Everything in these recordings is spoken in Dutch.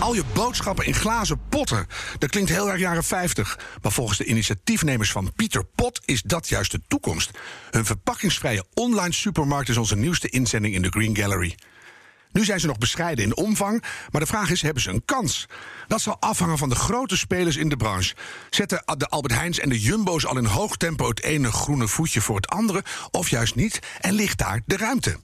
Al je boodschappen in glazen potten. Dat klinkt heel erg jaren 50. Maar volgens de initiatiefnemers van Pieter Pot is dat juist de toekomst. Hun verpakkingsvrije online supermarkt is onze nieuwste inzending in de Green Gallery. Nu zijn ze nog bescheiden in omvang, maar de vraag is: hebben ze een kans? Dat zal afhangen van de grote spelers in de branche. Zetten de Albert Heijns en de Jumbo's al in hoog tempo het ene groene voetje voor het andere, of juist niet? En ligt daar de ruimte?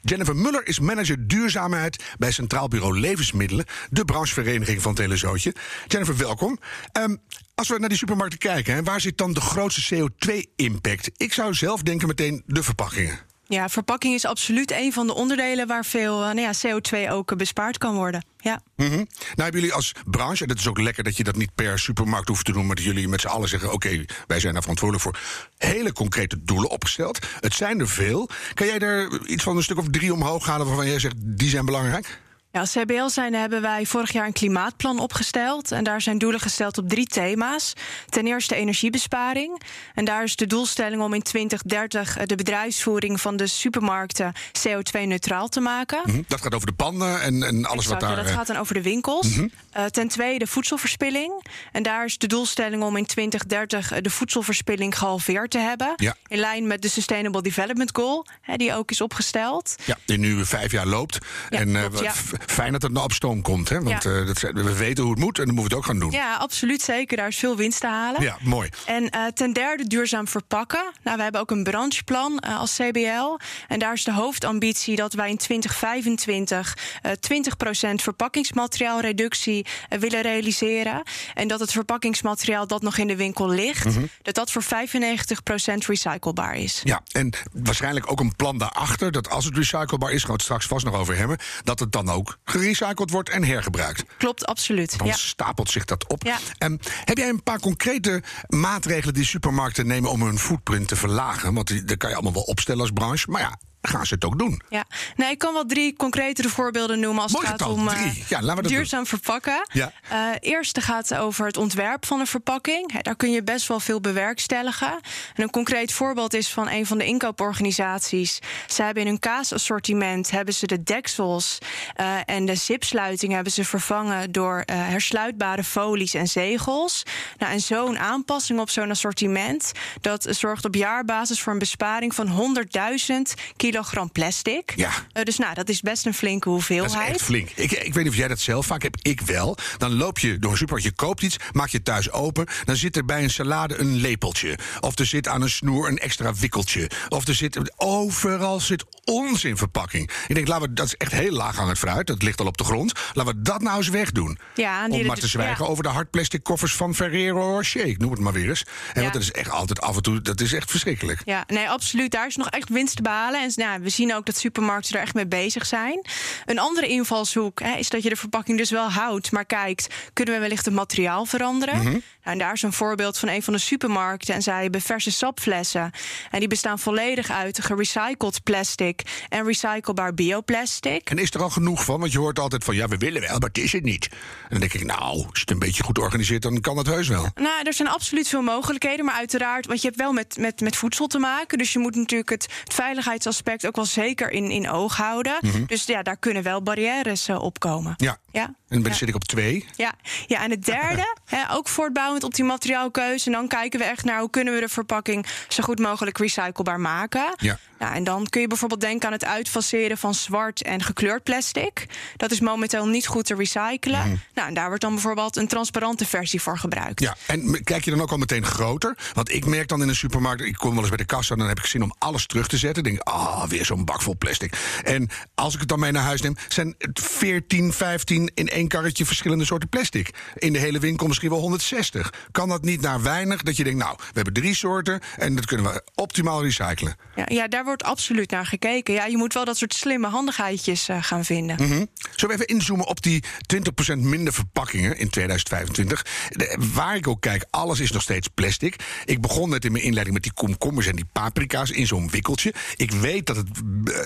Jennifer Muller is manager duurzaamheid bij Centraal Bureau Levensmiddelen, de branchevereniging van Telezootje. Jennifer, welkom. Ehm, als we naar die supermarkten kijken, waar zit dan de grootste CO2-impact? Ik zou zelf denken meteen de verpakkingen. Ja, verpakking is absoluut een van de onderdelen waar veel uh, nou ja, CO2 ook bespaard kan worden. Ja. Mm Nou hebben jullie als branche, en het is ook lekker dat je dat niet per supermarkt hoeft te doen, maar dat jullie met z'n allen zeggen: oké, wij zijn daar verantwoordelijk voor. Hele concrete doelen opgesteld. Het zijn er veel. Kan jij er iets van een stuk of drie omhoog halen waarvan jij zegt die zijn belangrijk? Ja, als CBL zijn hebben wij vorig jaar een klimaatplan opgesteld. En daar zijn doelen gesteld op drie thema's. Ten eerste energiebesparing. En daar is de doelstelling om in 2030 de bedrijfsvoering van de supermarkten CO2-neutraal te maken. Mm -hmm. Dat gaat over de panden en, en alles exact, wat daar... Dat gaat dan over de winkels. Mm -hmm. uh, ten tweede voedselverspilling. En daar is de doelstelling om in 2030 de voedselverspilling gehalveerd te hebben. Ja. In lijn met de Sustainable Development Goal, hè, die ook is opgesteld. Ja, die nu vijf jaar loopt. Ja, en, klopt, ja fijn dat het nou op stoom komt. Hè? Want Ja. uh, dat, we weten hoe het moet en dan moeten we het ook gaan doen. Ja, absoluut zeker. Daar is veel winst te halen. Ja, mooi. En uh, ten derde duurzaam verpakken. Nou, we hebben ook een brancheplan uh, als CBL. En daar is de hoofdambitie dat wij in 2025 uh, 20% verpakkingsmateriaalreductie willen realiseren. En dat het verpakkingsmateriaal dat nog in de winkel ligt, Mhm. dat dat voor 95% recyclebaar is. Ja, en waarschijnlijk ook een plan daarachter dat als het recyclebaar is, gaan we het straks vast nog over hebben, dat het dan ook gerecycled wordt en hergebruikt. Klopt, absoluut. Dan Ja. stapelt zich dat op. Ja. En heb jij een paar concrete maatregelen die supermarkten nemen om hun footprint te verlagen? Want die, dat kan je allemaal wel opstellen als branche. Maar ja, gaan ze het ook doen? Ja, nee, ik kan wel drie concretere voorbeelden noemen als Mooi het gaat om eh, drie. Ja, laten we dat duurzaam verpakken. Ja. Eh, eerste gaat over het ontwerp van een verpakking. Daar kun je best wel veel bewerkstelligen. En een concreet voorbeeld is van een van de inkooporganisaties. Ze hebben in hun kaasassortiment hebben ze de deksels eh, en de zipsluiting hebben ze vervangen door hersluitbare folies en zegels. Nou, en zo'n aanpassing op zo'n assortiment, dat zorgt op jaarbasis voor een besparing van 100.000 kilogram plastic. Ja. Eh, dus nou, dat is best een flinke hoeveelheid. Dat is echt flink. Ik, ik weet niet of jij dat zelf vaak hebt. Ik wel. Dan loop je door een supermarkt, je koopt iets, maak je thuis open. Dan zit er bij een salade een lepeltje. Of er zit aan een snoer een extra wikkeltje. Of er zit overal zit onzinverpakking. Ik denk, laten we, dat is echt heel laaghangend fruit. Dat ligt al op de grond. Laten we dat nou eens wegdoen. Ja, Om maar te zwijgen ja. over de hardplastic koffers van Ferrero Rocher. Ik noem het maar weer eens. En Ja. Want dat is echt altijd af en toe, dat is echt verschrikkelijk. Ja, nee, absoluut. Daar is nog echt winst te behalen. En nou, we zien ook dat supermarkten er echt mee bezig zijn. Een andere invalshoek hè, is dat je de verpakking dus wel houdt, maar kijkt, kunnen we wellicht het materiaal veranderen? Mhm. En daar is een voorbeeld van een van de supermarkten. En zij hebben verse sapflessen. En die bestaan volledig uit gerecycled plastic en recyclebaar bioplastic. En is er al genoeg van? Want je hoort altijd van, ja, we willen wel, maar het is het niet. En dan denk ik, nou, als je het een beetje goed organiseert, dan kan dat heus wel. Nou, er zijn absoluut veel mogelijkheden, maar uiteraard, want je hebt wel met, met, met voedsel te maken. Dus je moet natuurlijk het, het veiligheidsaspect ook wel zeker in, in oog houden. Dus ja, daar kunnen wel barrières uh, opkomen. Ja. Ja. En dan Ja. zit ik op twee. Ja, ja en het derde, hè, ook voortbouwend op die materiaalkeuze. En dan kijken we echt naar hoe kunnen we de verpakking zo goed mogelijk recyclebaar maken. Ja. Nou, en dan kun je bijvoorbeeld denken aan het uitfaseren van zwart en gekleurd plastic. Dat is momenteel niet goed te recyclen. Nou, en daar wordt dan bijvoorbeeld een transparante versie voor gebruikt. Ja, en kijk je dan ook al meteen groter? Want ik merk dan in een supermarkt, ik kom wel eens bij de kassa... dan heb ik zin om alles terug te zetten. Dan denk ik, ah, weer zo'n bak vol plastic. En als ik het dan mee naar huis neem, zijn het 14, 15 in één karretje verschillende soorten plastic. In de hele winkel misschien wel 160. 60. Kan dat niet naar weinig? Dat je denkt, nou, we hebben drie soorten en dat kunnen we optimaal recyclen. Ja, ja daar wordt absoluut naar gekeken. Ja, je moet wel dat soort slimme handigheidjes uh, gaan vinden. Mm -hmm. Zullen we even inzoomen op die 20% minder verpakkingen in 2025? De, waar ik ook kijk, alles is nog steeds plastic. Ik begon net in mijn inleiding met die komkommers en die paprika's in zo'n wikkeltje. Ik weet dat het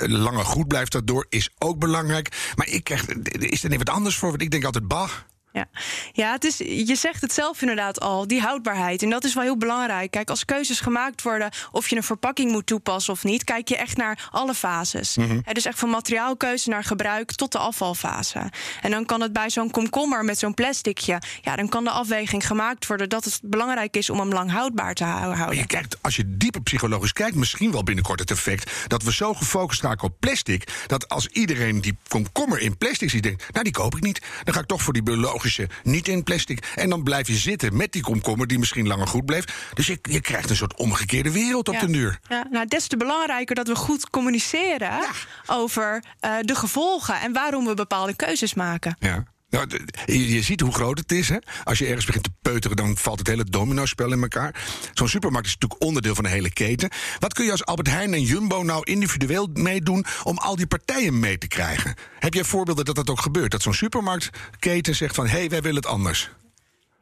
langer goed blijft daardoor, is ook belangrijk. Maar ik krijg, is er niet wat anders voor? Want ik denk altijd, bah. Ja, ja het is, je zegt het zelf inderdaad al, die houdbaarheid. En dat is wel heel belangrijk. Kijk, als keuzes gemaakt worden of je een verpakking moet toepassen of niet, kijk je echt naar alle fases. Mm -hmm. Dus echt van materiaalkeuze naar gebruik tot de afvalfase. En dan kan het bij zo'n komkommer met zo'n plasticje, ja, dan kan de afweging gemaakt worden dat het belangrijk is om hem lang houdbaar te houden. Maar je kijkt, als je dieper psychologisch kijkt, misschien wel binnenkort het effect dat we zo gefocust raken op plastic, dat als iedereen die komkommer in plastic ziet, denkt, nou die koop ik niet. Dan ga ik toch voor die biologische niet in plastic. En dan blijf je zitten met die komkommer die misschien langer goed bleef. Dus je, je krijgt een soort omgekeerde wereld op ja. de duur. Ja, nou, des te belangrijker dat we goed communiceren ja. over uh, de gevolgen en waarom we bepaalde keuzes maken. Ja. Nou, je, ziet hoe groot het is. Hè? Als je ergens begint te peuteren, dan valt het hele domino-spel in elkaar. Zo'n supermarkt is natuurlijk onderdeel van de hele keten. Wat kun je als Albert Heijn en Jumbo nou individueel meedoen om al die partijen mee te krijgen? Heb jij voorbeelden dat dat ook gebeurt? Dat zo'n supermarktketen zegt van hé, hey, wij willen het anders.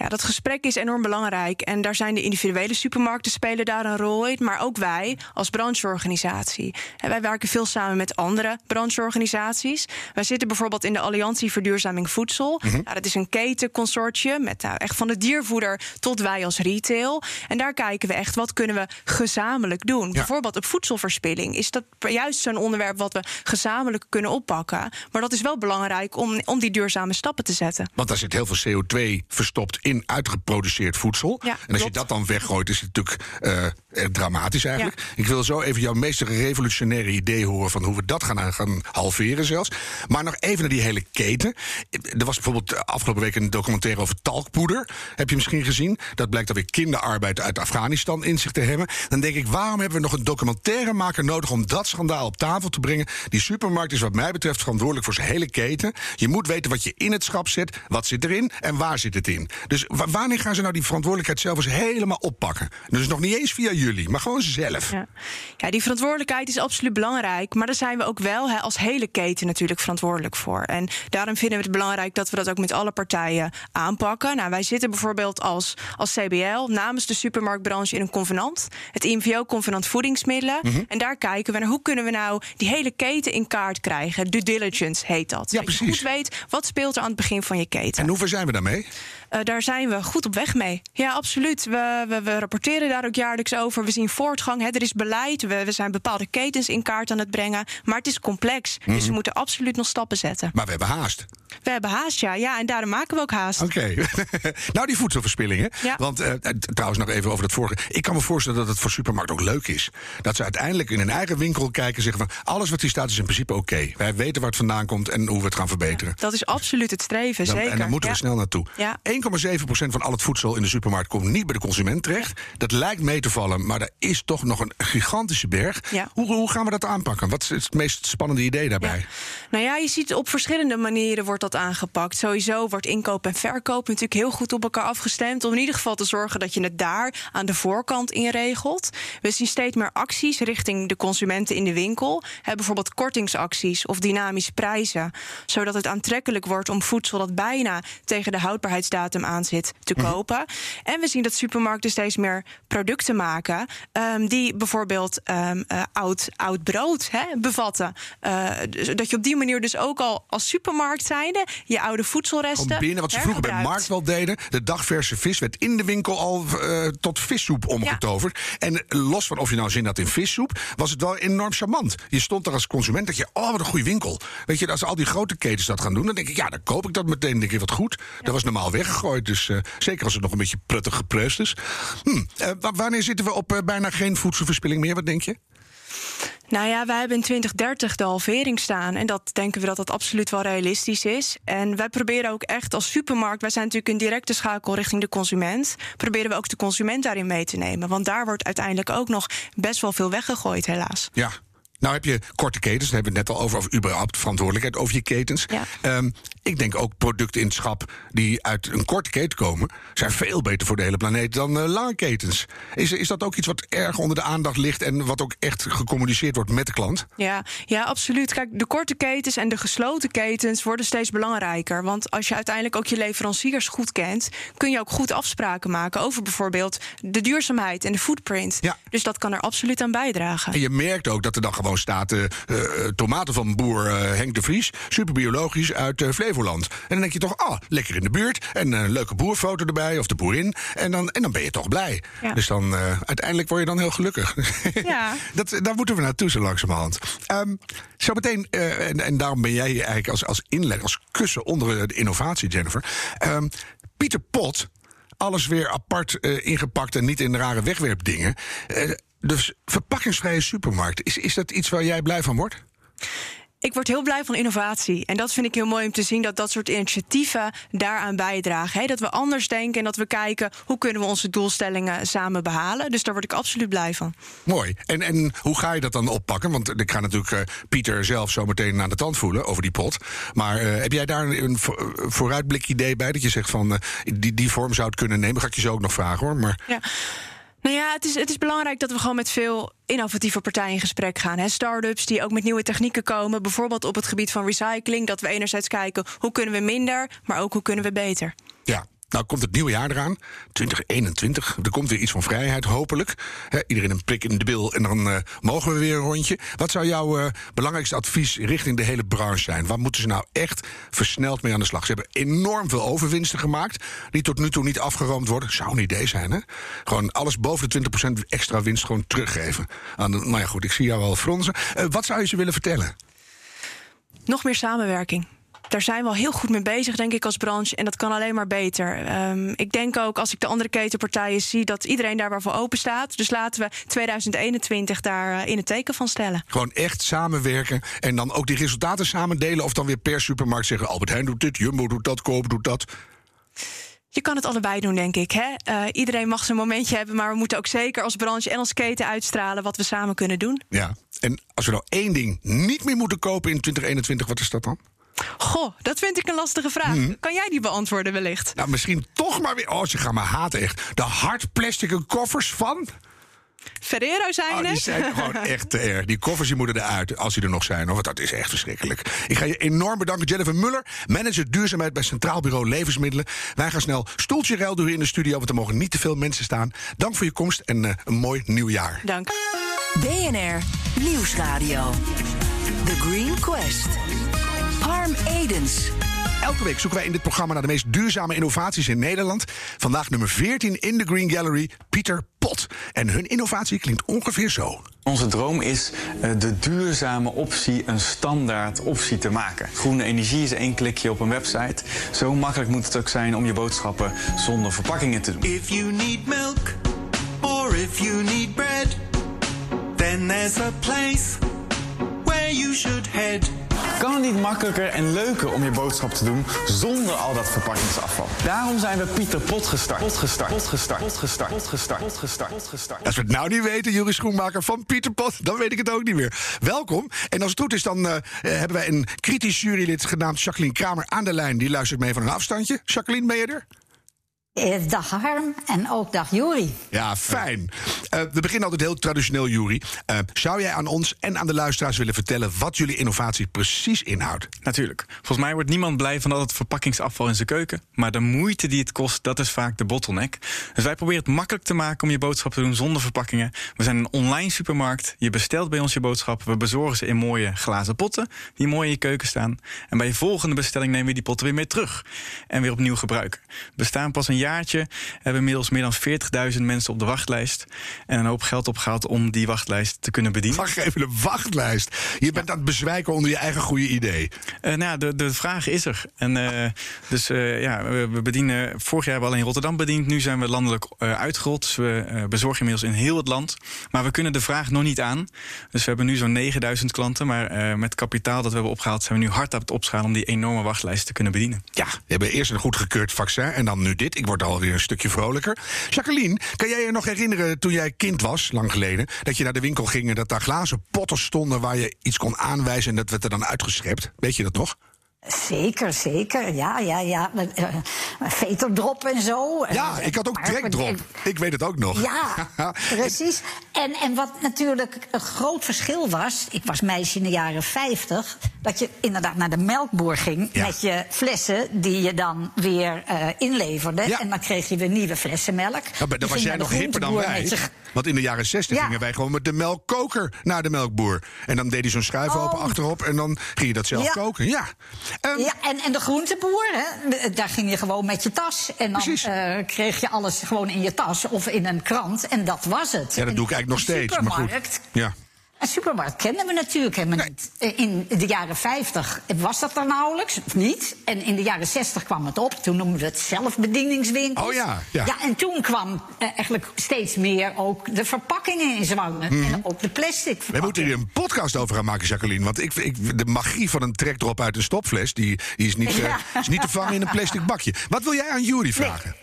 Ja, dat gesprek is enorm belangrijk. En daar zijn de individuele supermarkten spelen daar een rol in. Maar ook wij als brancheorganisatie. En wij werken veel samen met andere brancheorganisaties. Wij zitten bijvoorbeeld in de Alliantie Verduurzaming Voedsel. Mm -hmm. nou, dat is een ketenconsortium met nou, echt van de diervoeder tot wij als retail. En daar kijken we echt wat kunnen we gezamenlijk doen. Ja. Bijvoorbeeld op voedselverspilling. Is dat juist zo'n onderwerp wat we gezamenlijk kunnen oppakken. Maar dat is wel belangrijk om, om die duurzame stappen te zetten. Want daar zit heel veel CO2 verstopt in in uitgeproduceerd voedsel. Ja, en als klopt. je dat dan weggooit, is het natuurlijk uh, dramatisch eigenlijk. Ja. Ik wil zo even jouw meest revolutionaire idee horen van hoe we dat gaan, gaan halveren zelfs. Maar nog even naar die hele keten. Er was bijvoorbeeld afgelopen week een documentaire over talkpoeder. Heb je misschien gezien? Dat blijkt alweer kinderarbeid uit Afghanistan in zich te hebben. Dan denk ik, waarom hebben we nog een documentairemaker nodig om dat schandaal op tafel te brengen? Die supermarkt is wat mij betreft verantwoordelijk voor zijn hele keten. Je moet weten wat je in het schap zet, wat zit erin en waar zit het in. Dus wanneer gaan ze nou die verantwoordelijkheid zelf eens helemaal oppakken? Dus nog niet eens via jullie, maar gewoon zelf. Ja, ja die verantwoordelijkheid is absoluut belangrijk. Maar daar zijn we ook wel als hele keten natuurlijk verantwoordelijk voor. En daarom vinden we het belangrijk dat we dat ook met alle partijen aanpakken. Nou, wij zitten bijvoorbeeld als, als CBL namens de supermarktbranche in een convenant. Het IMVO-convenant voedingsmiddelen. Mhm. Mm -hmm. En daar kijken we naar hoe kunnen we nou die hele keten in kaart krijgen. Due diligence heet dat. Ja, dat je goed weet wat speelt er aan het begin van je keten. En hoe ver zijn we daarmee? Uh, daar zijn we goed op weg mee. Ja, absoluut. We, we, we rapporteren daar ook jaarlijks over. We zien voortgang. Hè. Er is beleid. We, we zijn bepaalde ketens in kaart aan het brengen. Maar het is complex. Mm -hmm. Dus we moeten absoluut nog stappen zetten. Maar we hebben haast. We hebben haast, ja. ja en daarom maken we ook haast. Oké. Okay. nou, die voedselverspillingen. Ja. Want uh, trouwens nog even over dat vorige. Ik kan me voorstellen dat het voor supermarkt ook leuk is. Dat ze uiteindelijk in hun eigen winkel kijken en zeggen van... alles wat hier staat is in principe oké. Okay. Wij weten waar het vandaan komt en hoe we het gaan verbeteren. Ja, dat is absoluut het streven, dan, zeker. En daar moeten ja. we snel naartoe. Ja. 1,7% van al het voedsel in de supermarkt komt niet bij de consument terecht. Dat lijkt mee te vallen, maar er is toch nog een gigantische berg. Ja. Hoe, hoe, gaan we dat aanpakken? Wat is het meest spannende idee daarbij? Ja. Nou ja, je ziet op verschillende manieren wordt dat aangepakt. Sowieso wordt inkoop en verkoop natuurlijk heel goed op elkaar afgestemd. Om in ieder geval te zorgen dat je het daar aan de voorkant in regelt. We zien steeds meer acties richting de consumenten in de winkel. He, bijvoorbeeld kortingsacties of dynamische prijzen. Zodat het aantrekkelijk wordt om voedsel dat bijna tegen de houdbaarheidsdatum aan zit te kopen. Mm. En we zien dat supermarkten steeds meer producten maken. Um, die bijvoorbeeld um, uh, oud, oud brood hè, bevatten. Uh, dus dat je op die manier dus ook al als supermarkt zijnde je oude voedselresten. Binnen wat ze vroeger bij Markt wel deden. De dagverse vis werd in de winkel al uh, tot vissoep omgetoverd. Ja. En los van of je nou zin had in vissoep, was het wel enorm charmant. Je stond daar als consument dat je, oh wat een goede winkel. Weet je, als al die grote ketens dat gaan doen, dan denk ik, ja, dan koop ik dat meteen. Denk ik, wat goed. Ja. Dat was normaal weggegooid. Dus uh, zeker als het nog een beetje pruttig gepreust is. Hm, wanneer zitten we op uh, bijna geen voedselverspilling meer? Wat denk je? Nou ja, wij hebben in 2030 de halvering staan. En dat denken we dat dat absoluut wel realistisch is. En wij proberen ook echt als supermarkt, wij zijn natuurlijk een directe schakel richting de consument. Proberen we ook de consument daarin mee te nemen. Want daar wordt uiteindelijk ook nog best wel veel weggegooid, helaas. Ja, nou heb je korte ketens, daar hebben we het net al over, over überhaupt verantwoordelijkheid over je ketens. Ja. Um, ik denk ook producten in het schap die uit een korte keten komen, zijn veel beter voor de hele planeet dan uh, lange ketens. Is, is dat ook iets wat erg onder de aandacht ligt en wat ook echt gecommuniceerd wordt met de klant? Ja, ja, absoluut. Kijk, de korte ketens en de gesloten ketens worden steeds belangrijker. Want als je uiteindelijk ook je leveranciers goed kent, kun je ook goed afspraken maken over bijvoorbeeld de duurzaamheid en de footprint. Ja. Dus dat kan er absoluut aan bijdragen. En je merkt ook dat er dan gewoon staat: uh, tomaten van boer Henk de Vries, superbiologisch uit Flevoland. En dan denk je toch, ah, lekker in de buurt. En een leuke boerfoto erbij, of de boerin. En dan, en dan ben je toch blij. Ja. Dus dan uiteindelijk word je dan heel gelukkig. Ja. dat, daar moeten we naartoe zo langzamerhand. Um, Zometeen, uh, en, en daarom ben jij hier eigenlijk als, als inleg, als kussen onder de innovatie, Jennifer. Um, Pieter Pot, alles weer apart uh, ingepakt en niet in rare wegwerpdingen. Dus verpakkingsvrije supermarkt, is, is dat iets waar jij blij van wordt? Ik word heel blij van innovatie. En dat vind ik heel mooi om te zien dat dat soort initiatieven daaraan bijdragen. dat we anders denken en dat we kijken hoe kunnen we onze doelstellingen samen behalen. Dus daar word ik absoluut blij van. Mooi. En, en hoe ga je dat dan oppakken? Want ik ga natuurlijk uh, Pieter zelf zo meteen aan de tand voelen over die pot. Maar uh, heb jij daar een vooruitblik idee bij dat je zegt van uh, die, die vorm zou het kunnen nemen? Ga ik je zo ook nog vragen hoor. Maar... Ja. Nou ja, het is, het is belangrijk dat we gewoon met veel innovatieve partijen in gesprek gaan. Start-ups die ook met nieuwe technieken komen. Bijvoorbeeld op het gebied van recycling. Dat we enerzijds kijken hoe kunnen we minder, maar ook hoe kunnen we beter. Nou komt het nieuwe jaar eraan, 2021. Er komt weer iets van vrijheid, hopelijk. iedereen een prik in de bil en dan uh, mogen we weer een rondje. Wat zou jouw uh, belangrijkste advies richting de hele branche zijn? Waar moeten ze nou echt versneld mee aan de slag? Ze hebben enorm veel overwinsten gemaakt, die tot nu toe niet afgeroomd worden. Zou een idee zijn, hè? Gewoon alles boven de 20% extra winst gewoon teruggeven. Aan de, nou ja, goed, ik zie jou wel fronsen. Uh, wat zou je ze willen vertellen? Nog meer samenwerking daar zijn we al heel goed mee bezig, denk ik, als branche. En dat kan alleen maar beter. Um, ik denk ook, als ik de andere ketenpartijen zie, dat iedereen daar waarvoor open staat. Dus laten we 2021 daar uh, in het teken van stellen. Gewoon echt samenwerken en dan ook die resultaten samen delen. Of dan weer per supermarkt zeggen: Albert Heijn doet dit, Jumbo doet dat, Koop doet dat. Je kan het allebei doen, denk ik. Hè? Uh, iedereen mag zijn momentje hebben, maar we moeten ook zeker als branche en als keten uitstralen wat we samen kunnen doen. Ja, en als we nou één ding niet meer moeten kopen in 2021, wat is dat dan? Goh, dat vind ik een lastige vraag. Hmm. Kan jij die beantwoorden wellicht? Nou, misschien toch maar weer... Oh, ze gaan me haten echt. De hard plastic koffers van... Ferrero zijn oh, die zijn gewoon echt te erg. Die koffers die moeten eruit, als die er nog zijn. Want dat is echt verschrikkelijk. Ik ga je enorm bedanken, Jennifer Muller, manager duurzaamheid bij Centraal Bureau Levensmiddelen. Wij gaan snel stoeltje ruil doen in de studio, want er mogen niet te veel mensen staan. Dank voor je komst en uh, een mooi nieuw jaar. Dank. BNR Nieuwsradio. The Green Quest. Harm Edens. Elke week zoeken wij in dit programma naar de meest duurzame innovaties in Nederland. Vandaag nummer 14 in de Green Gallery, Pieter Pot. En hun innovatie klinkt ongeveer zo. Onze droom is uh, de duurzame optie een standaard optie te maken. Groene energie is één klikje op een website. Zo makkelijk moet het ook zijn om je boodschappen zonder verpakkingen te doen. If you need milk or if you need bread, then there's a place where you should head. Het niet makkelijker en leuker om je boodschap te doen zonder al dat verpakkingsafval? Daarom zijn we Pieter Pot gestart. Pot gestart. Pot gestart. Pot gestart. Pot gestart. Pot gestart. Pot gestart. Als we het nou niet weten, Juris Schoenmaker van Pieter Pot, dan weet ik het ook niet meer. Welkom. En als het goed is, dan uh, hebben wij een kritisch jurylid genaamd Jacqueline Kramer aan de lijn. Die luistert mee van een afstandje. Jacqueline, ben je er? Eh, dag Harm en ook dag Juri. Ja, fijn. Uh, we beginnen altijd heel traditioneel, Juri. Uh, zou jij aan ons en aan de luisteraars willen vertellen wat jullie innovatie precies inhoudt? Natuurlijk. Volgens mij wordt niemand blij van al het verpakkingsafval in zijn keuken. Maar de moeite die het kost, dat is vaak de bottleneck. Dus wij proberen het makkelijk te maken om je boodschap te doen zonder verpakkingen. We zijn een online supermarkt. Je bestelt bij ons je boodschap. We bezorgen ze in mooie glazen potten die mooi in je keuken staan. En bij je volgende bestelling nemen we die potten weer mee terug. En weer opnieuw gebruiken. We staan pas een jaartje. Hebben inmiddels meer dan 40.000 mensen op de wachtlijst. En een hoop geld opgehaald om die wachtlijst te kunnen bedienen. Wacht even, een wachtlijst. Je bent aan het bezwijken onder je eigen goede idee. Uh, nou, de, de vraag is er. En, uh, dus uh, ja, we bedienen. Vorig jaar hebben we alleen Rotterdam bediend. Nu zijn we landelijk uitgerold. Dus we bezorgen inmiddels in heel het land. Maar we kunnen de vraag nog niet aan. Dus we hebben nu zo'n 9000 klanten. Maar met kapitaal dat we hebben opgehaald, zijn we nu hard aan het opschalen om die enorme wachtlijst te kunnen bedienen. Ja, we hebben eerst een goedgekeurd vaccin en dan nu dit. Ik word alweer een stukje vrolijker. Jacqueline, kan jij je nog herinneren toen jij kind was, lang geleden, dat je naar de winkel ging en dat daar glazen potten stonden waar je iets kon aanwijzen en dat werd er dan uitgeschept? Weet je dat nog? Zeker, zeker. Ja, ja, ja. Met, eh, veterdrop en zo. Ja, ik had ook trekdrop. Ik weet het ook nog. Ja, precies. En, en wat natuurlijk een groot verschil was... ik was meisje in de jaren 50... dat je inderdaad naar de melkboer ging... Ja. met je flessen die je dan weer eh, inleverde. Ja. En dan kreeg je weer nieuwe flessen melk. Ja, dan was jij nog hipper dan wij. Want in de jaren 60 Ja. gingen wij gewoon met de melkkoker naar de melkboer. En dan deed hij zo'n schuif Oh. open achterop en dan ging je dat zelf koken. Ja. Ehm, Ja, en, en de groenteboer, hè, daar ging je gewoon met je tas. En dan eh, kreeg je alles gewoon in je tas of in een krant. En dat was het. ja, dat doe ik eigenlijk nog steeds. Maar goed. Ja. Een supermarkt kennen we natuurlijk helemaal niet. Eh, In de jaren 50 was dat er nauwelijks, of niet. En in de jaren 60 kwam het op. Toen noemden we het zelfbedieningswinkels. Oh ja, ja. en toen kwam eh, eigenlijk steeds meer ook de verpakkingen in zwang. En ook de plastic We moeten hier een podcast over gaan maken, Jacqueline. Want ik, ik, de magie van een trekdrop uit een stopfles... die, die is, niet, eh, is niet te vangen in een plastic bakje. Wat wil jij aan Jury vragen?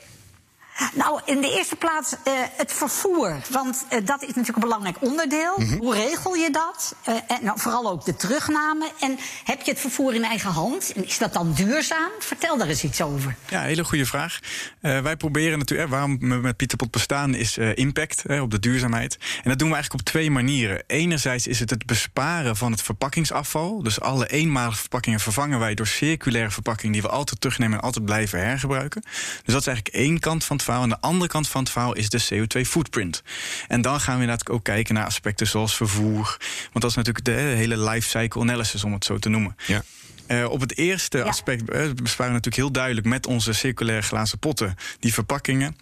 Nou, in de eerste plaats eh, het vervoer. Want eh, dat is natuurlijk een belangrijk onderdeel. Mhm. Hoe regel je dat? Eh, en nou, vooral ook de terugname. En heb je het vervoer in eigen hand? En is dat dan duurzaam? Vertel daar eens iets over. Ja, hele goede vraag. Eh, wij proberen natuurlijk, waarom we met Pieter Pot bestaan, is eh, impact op de duurzaamheid. En dat doen we eigenlijk op twee manieren. Enerzijds is het het besparen van het verpakkingsafval. Dus alle eenmalige verpakkingen vervangen wij door circulaire verpakkingen die we altijd terugnemen en altijd blijven hergebruiken. Dus dat is eigenlijk één kant van het verhaal. En de andere kant van het verhaal is de CO2-footprint. En dan gaan we inderdaad ook kijken naar aspecten zoals vervoer. Want dat is natuurlijk de hele life cycle analysis, om het zo te noemen. Ja. Eh, op het eerste aspect eh, besparen we natuurlijk heel duidelijk met onze circulaire glazen potten die verpakkingen.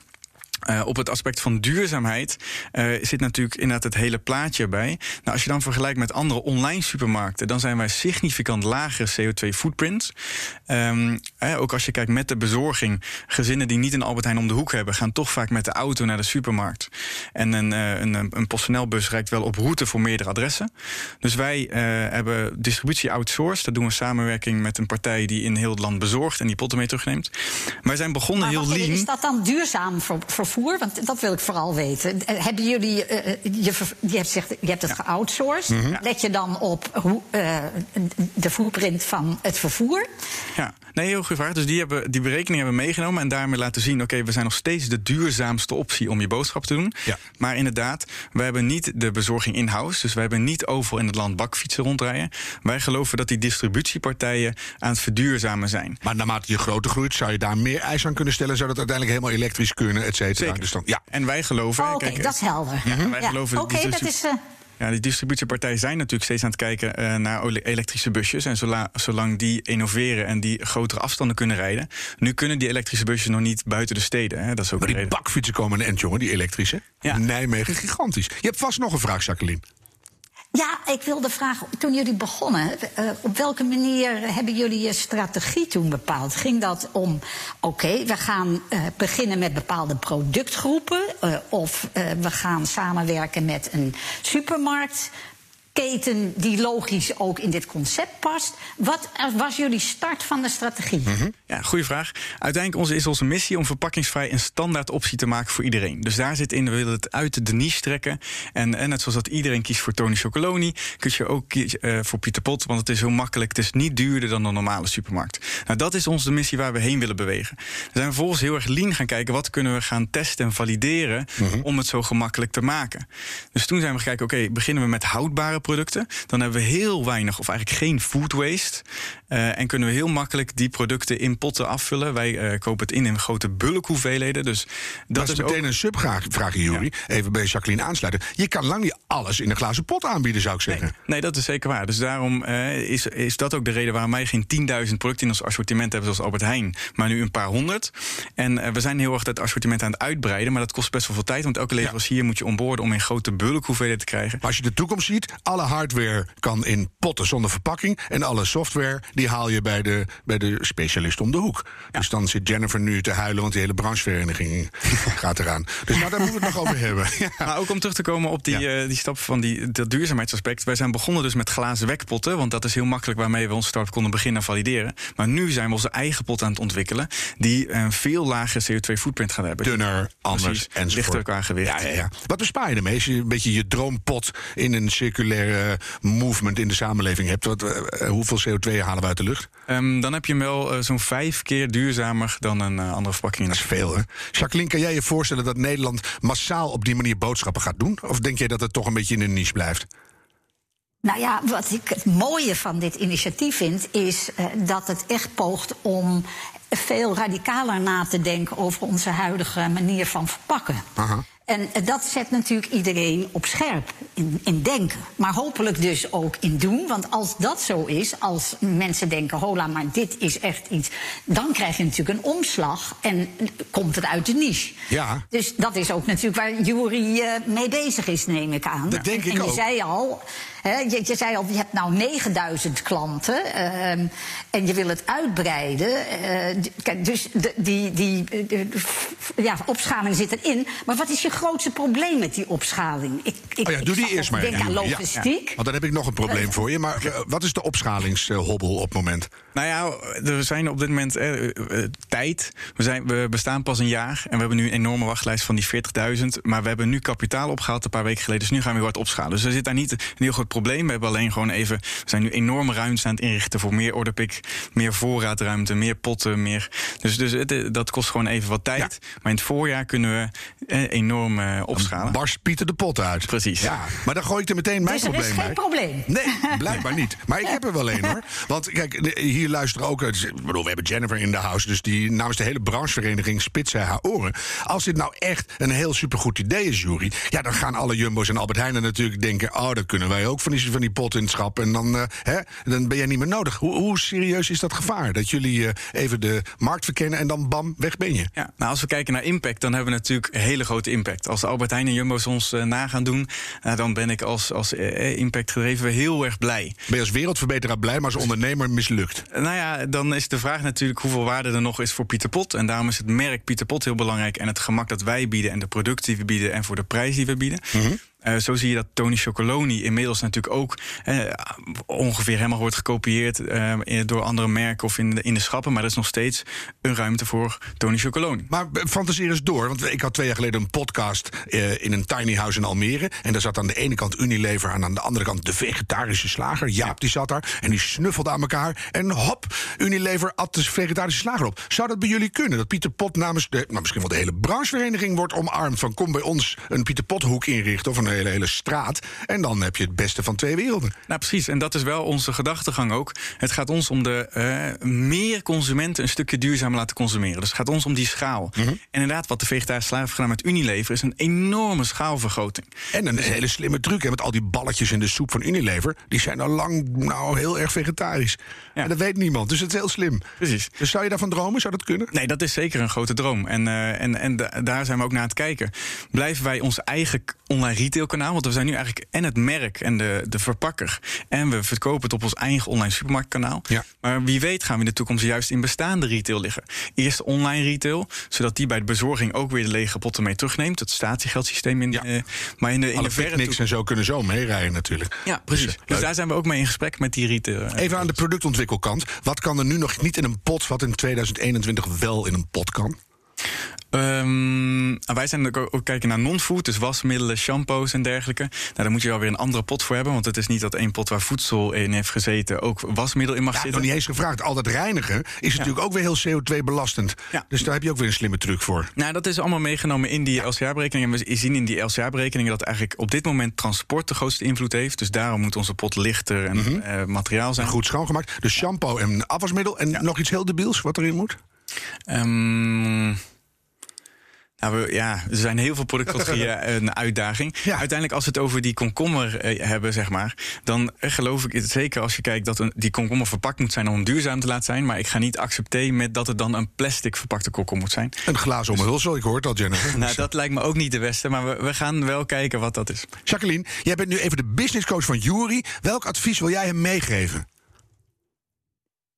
Eh, op het aspect van duurzaamheid eh, zit natuurlijk inderdaad het hele plaatje erbij. Nou, als je dan vergelijkt met andere online supermarkten, dan zijn wij significant lagere CO2-footprint. Ehm, eh, ook als je kijkt met de bezorging, gezinnen die niet een Albert Heijn om de hoek hebben, gaan toch vaak met de auto naar de supermarkt. En een, eh, een, een PostNL-bus rijdt wel op route voor meerdere adressen. Dus wij hebben distributie outsourced. Dat doen we in samenwerking met een partij die in heel het land bezorgt en die potten mee terugneemt. Wij zijn begonnen Maar heel lean. is dat dan duurzaam ver- vervoer? Want dat wil ik vooral weten. Eh, Hebben jullie, eh, je, ver- je, hebt zegt, je hebt het geoutsourced. Mhm. Let je dan op hoe, eh, de footprint van het vervoer? Ja, nee, heel goede vraag. Dus die, hebben, die berekening hebben we meegenomen en daarmee laten zien: oké, we zijn nog steeds de duurzaamste optie om je boodschap te doen. Ja. Maar inderdaad, we hebben niet de bezorging in-house. Dus we hebben niet overal in het land bakfietsen rondrijden. Wij geloven dat die distributiepartijen aan het verduurzamen zijn. Maar naarmate je groter groeit, zou je daar meer eis aan kunnen stellen... zou dat uiteindelijk helemaal elektrisch kunnen, et cetera. Zeker. Dus dan, ja. En wij geloven. Oh, Oké, kijk, dat is helder. Ja, wij Ja, geloven Oké, dat is. eh, Ja, die distributiepartijen zijn natuurlijk steeds aan het kijken eh, naar elektrische busjes. En zola- zolang die innoveren en die grotere afstanden kunnen rijden. Nu kunnen die elektrische busjes nog niet buiten de steden. Hè? Dat is ook Maar de die reden. bakfietsen komen een end, jongen, die elektrische. Ja. Nijmegen, gigantisch. Je hebt vast nog een vraag, Jacqueline. Ja, ik wilde vragen, toen jullie begonnen, eh, op welke manier hebben jullie je strategie toen bepaald? Ging dat om, oké, we gaan eh, beginnen met bepaalde productgroepen, eh, of we gaan samenwerken met een supermarktketen die logisch ook in dit concept past? Wat was jullie start van de strategie? Ja, goede vraag. Uiteindelijk onze, is onze missie om verpakkingsvrij een standaard optie te maken voor iedereen. Dus daar zit in, we willen het uit de niche trekken. En, en net zoals dat iedereen kiest voor Tony Chocoloni, kun je ook kiezen eh, voor Pieter Pot. Want het is heel makkelijk. Het is niet duurder dan een normale supermarkt. Nou, dat is onze missie waar we heen willen bewegen. We zijn vervolgens heel erg lean gaan kijken. Wat kunnen we gaan testen en valideren om het zo gemakkelijk te maken. Dus toen zijn we gekeken, oké, beginnen we met houdbare producten. Dan hebben we heel weinig of eigenlijk geen food waste. Eh, en kunnen we heel makkelijk die producten in potten afvullen. Wij eh, kopen het in in grote bulkhoeveelheden. Dus dat Dat is meteen ook... een subvraag, vraag je Jury. Even bij Jacqueline aansluiten. Je kan lang niet alles in een glazen pot aanbieden, zou ik zeggen. Nee, nee, dat is zeker waar. Dus daarom eh, is, is dat ook de reden waarom wij geen 10.000 producten in ons assortiment hebben, zoals Albert Heijn, maar nu een paar honderd. En we zijn heel erg dat assortiment aan het uitbreiden, maar dat kost best wel veel tijd, want elke leverancier moet je onboorden om in grote bulkhoeveelheden te krijgen. Maar als je de toekomst ziet, alle hardware kan in potten zonder verpakking. En alle software, die haal je bij de, bij de specialist om de hoek. Dus dan zit Jennifer nu te huilen, want die hele branchevereniging gaat eraan. Dus nou, daar moeten we het nog over hebben. Ja. Maar ook om terug te komen op die, Ja. eh, die stap van die, dat duurzaamheidsaspect. Wij zijn begonnen dus met glazen wekpotten. Want dat is heel makkelijk waarmee we onze start konden beginnen en valideren. Maar nu zijn we onze eigen pot aan het ontwikkelen. Die een veel lagere CO2-footprint gaat hebben. Dunner, anders enzovoort. lichter qua gewicht. Ja, ja, ja. Wat bespaar je ermee als je een beetje je droompot in een circulair circulair movement in de samenleving hebt, wat, hoeveel CO2 halen we uit de lucht? Um, dan heb je hem wel zo'n vijf keer duurzamer dan een andere verpakking. Dat is veel, hè? Jacqueline, kan jij je voorstellen dat Nederland massaal op die manier boodschappen gaat doen? Of denk jij dat het toch een beetje in een niche blijft? Nou ja, wat ik het mooie van dit initiatief vind, is uh, dat het echt poogt om veel radicaler na te denken over onze huidige manier van verpakken. Aha. En dat zet natuurlijk iedereen op scherp in, in, denken. Maar hopelijk dus ook in doen. Want als dat zo is, als mensen denken: hola, maar dit is echt iets. dan krijg je natuurlijk een omslag en komt het uit de niche. Ja. Dus dat is ook natuurlijk waar Jury uh, mee bezig is, neem ik aan. Dat denk en, ik en je ook. zei al. He, je, je, zei al, je hebt nou 9000 klanten uh, en je wil het uitbreiden. Uh, dus de, die, die de, ja, opschaling zit erin. Maar wat is je grootste probleem met die opschaling? Ik, ik, oh ja, doe die eerst maar. Denk aan logistiek. Ja, Want dan heb ik nog een probleem voor je. Maar uh, wat is de opschalingshobbel op het moment? Nou ja, we zijn op dit moment tijd. We, zijn, we bestaan pas een jaar en we hebben nu een enorme wachtlijst van die 40.000. Maar we hebben nu kapitaal opgehaald een paar weken geleden. Dus nu gaan we weer wat opschalen. Dus er zit daar niet een heel groot probleem. We hebben alleen gewoon even. We zijn nu enorme ruimte aan het inrichten voor meer orderpick, meer voorraadruimte, meer potten, meer. Dus, dus het, dat kost gewoon even wat tijd. Ja. Maar in het voorjaar kunnen we eh, enorm uh, opschalen. Barst Pieter de pot uit. Precies. Ja, maar dan gooi ik er meteen mijn dus er probleem is geen bij. probleem. Nee, blijkbaar niet. Maar ik heb er wel een hoor. Want kijk, hier luisteren ook. Ik bedoel, we hebben Jennifer in de house. Dus die namens de hele branchevereniging spitst zij haar oren. Als dit nou echt een heel supergoed idee is, Jury. Ja, dan gaan alle Jumbo's en Albert Heijnen natuurlijk denken. Oh, dat kunnen wij ook van die, van die pot in het schap. En dan, uh, hè, dan ben jij niet meer nodig. Hoe, hoe serieus is dat gevaar? Dat jullie uh, even de markt verkennen en dan bam, weg ben je. Ja, nou, als we kijken naar impact, dan hebben we natuurlijk een hele grote impact. Als Albert Heijn en Jumbo's ons uh, na gaan doen, dan ben ik als, als impact gedreven heel erg blij. Ben je als wereldverbeteraar blij, maar als ondernemer mislukt? Nou ja, dan is de vraag natuurlijk hoeveel waarde er nog is voor Pieter Pot. En daarom is het merk Pieter Pot heel belangrijk. En het gemak dat wij bieden en de producten die we bieden en voor de prijs die we bieden. Mm -hmm. Uh, zo zie je dat Tony Chocoloni inmiddels natuurlijk ook uh, ongeveer helemaal wordt gekopieerd uh, door andere merken of in de, in de schappen. Maar er is nog steeds een ruimte voor Tony Chocoloni. Maar fantaseer eens door, want ik had twee jaar geleden een podcast in een tiny house in Almere. En daar zat aan de ene kant Unilever en aan de andere kant de vegetarische slager. Jaap, die zat daar en die snuffelde aan elkaar. En hop, Unilever at de vegetarische slager op. Zou dat bij jullie kunnen? Dat Pieter Pot namens de, nou misschien wel de hele branchevereniging wordt omarmd. Van kom bij ons een Pieter Pothoek inrichten of een hele, hele straat. En dan heb je het beste van twee werelden. Nou, precies. En dat is wel onze gedachtegang ook. Het gaat ons om de uh, meer consumenten een stukje duurzamer laten consumeren. Dus het gaat ons om die schaal. Mm -hmm. En inderdaad, wat de vegetarische slaaf gedaan met Unilever is een enorme schaalvergroting. En een hele slimme truc. Hè, met al die balletjes in de soep van Unilever. Die zijn al lang nou, heel erg vegetarisch. Ja. En dat weet niemand. Dus het is heel slim. Precies. Dus zou je daarvan dromen? Zou dat kunnen? Nee, dat is zeker een grote droom. En, uh, en, en da daar zijn we ook naar aan het kijken. Blijven wij ons eigen online retailkanaal? Want we zijn nu eigenlijk en het merk en de, de verpakker. En we verkopen het op ons eigen online supermarktkanaal. Ja. Maar wie weet gaan we in de toekomst juist in bestaande retail liggen. Eerst online retail, zodat die bij de bezorging ook weer de lege potten mee terugneemt. Het statiegeldsysteem in. Ja. Uh, maar in de, in Alle de verre niks en zo kunnen zo meerijden natuurlijk. Ja, precies. Dus, dus daar zijn we ook mee in gesprek met die retail. Even aan de productontwikkelkant. Wat kan er nu nog niet in een pot, wat in 2021 wel in een pot kan? Um, wij zijn ook, ook kijken naar non-food, dus wasmiddelen, shampoos en dergelijke. Nou, daar moet je wel weer een andere pot voor hebben, want het is niet dat één pot waar voedsel in heeft gezeten ook wasmiddel in mag ja, zitten. nog niet eens gevraagd. Altijd reinigen is ja. natuurlijk ook weer heel CO2-belastend. Ja. Dus daar heb je ook weer een slimme truc voor. Nou, dat is allemaal meegenomen in die LCA-berekening. En we zien in die LCA-berekeningen dat eigenlijk op dit moment transport de grootste invloed heeft. Dus daarom moet onze pot lichter en mm -hmm. uh, materiaal zijn. En goed schoongemaakt. Dus shampoo en afwasmiddel. En nog iets heel debiels wat erin moet? Um, nou, we, ja, er zijn heel veel productcategorieën een uitdaging. Ja. Uiteindelijk, als we het over die komkommer eh, hebben, zeg maar, dan geloof ik het zeker als je kijkt dat een, die komkommer verpakt moet zijn om duurzaam te laten zijn. Maar ik ga niet accepteren met dat het dan een plastic verpakte komkommer moet zijn. Een glazen omhulsel, ik hoor het al, Jennifer. nou, dat lijkt me ook niet de beste, maar we, we, gaan wel kijken wat dat is. Jacqueline, jij bent nu even de businesscoach van Jury. Welk advies wil jij hem meegeven?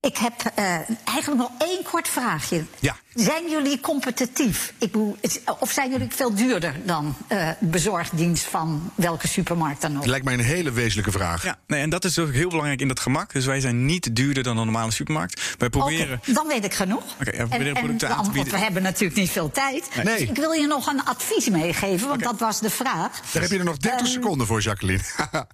Ik heb uh, eigenlijk nog één kort vraagje. Ja. Zijn jullie competitief? Ik bedoel, of zijn jullie veel duurder dan uh, bezorgdienst van welke supermarkt dan ook? Lijkt mij een hele wezenlijke vraag. Ja, nee, en dat is ook heel belangrijk in dat gemak. Dus wij zijn niet duurder dan een normale supermarkt. Wij proberen. Okay, dan weet ik genoeg. Oké, okay, we proberen en, producten en, aan te bieden. We hebben natuurlijk niet veel tijd. Nee. Dus ik wil je nog een advies meegeven, want okay. dat was de vraag. Daar heb je er nog 30 um, seconden voor, Jacqueline.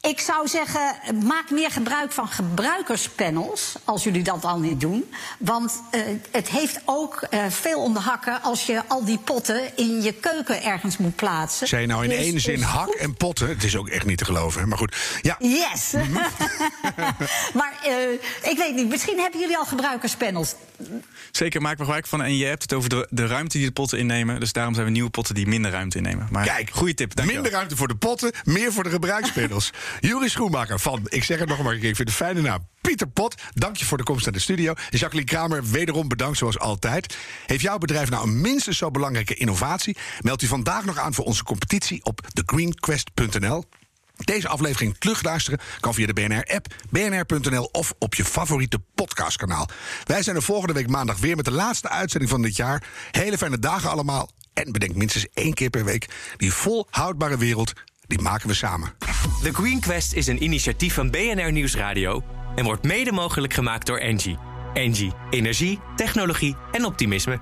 Ik zou zeggen, maak meer gebruik van gebruikerspanels, als jullie dat al niet doen. Want uh, het heeft ook uh, veel om de hakken als je al die potten in je keuken ergens moet plaatsen. Zei je nou in Dus één zin hak goed- en potten? Het is ook echt niet te geloven, maar goed. Ja, Yes! Mhm. maar uh, ik weet niet, misschien hebben jullie al gebruikerspanels. Zeker, maak er gebruik van. En je hebt het over de, de ruimte die de potten innemen. Dus daarom zijn we nieuwe potten die minder ruimte innemen. Maar Kijk, goede tip. dankjewel. minder ruimte voor de potten, meer voor de gebruiksmiddels. Juri Schoenmaker van, ik zeg het nog maar een keer, ik vind het fijne naam. Pieter Pot, dank je voor de komst naar de studio. Jacqueline Kramer, wederom bedankt zoals altijd. Heeft jouw bedrijf nou een minstens zo belangrijke innovatie? Meld u vandaag nog aan voor onze competitie op thegreenquest.nl. Deze aflevering terugluisteren kan via de BNR-app, bnr.nl of op je favoriete podcastkanaal. Wij zijn er volgende week maandag weer met de laatste uitzending van dit jaar. Hele fijne dagen allemaal. En bedenk minstens één keer per week. Die volhoudbare wereld, die maken we samen. The Green Quest is een initiatief van BNR Nieuwsradio en wordt mede mogelijk gemaakt door Engie. Engie, energie, technologie en optimisme.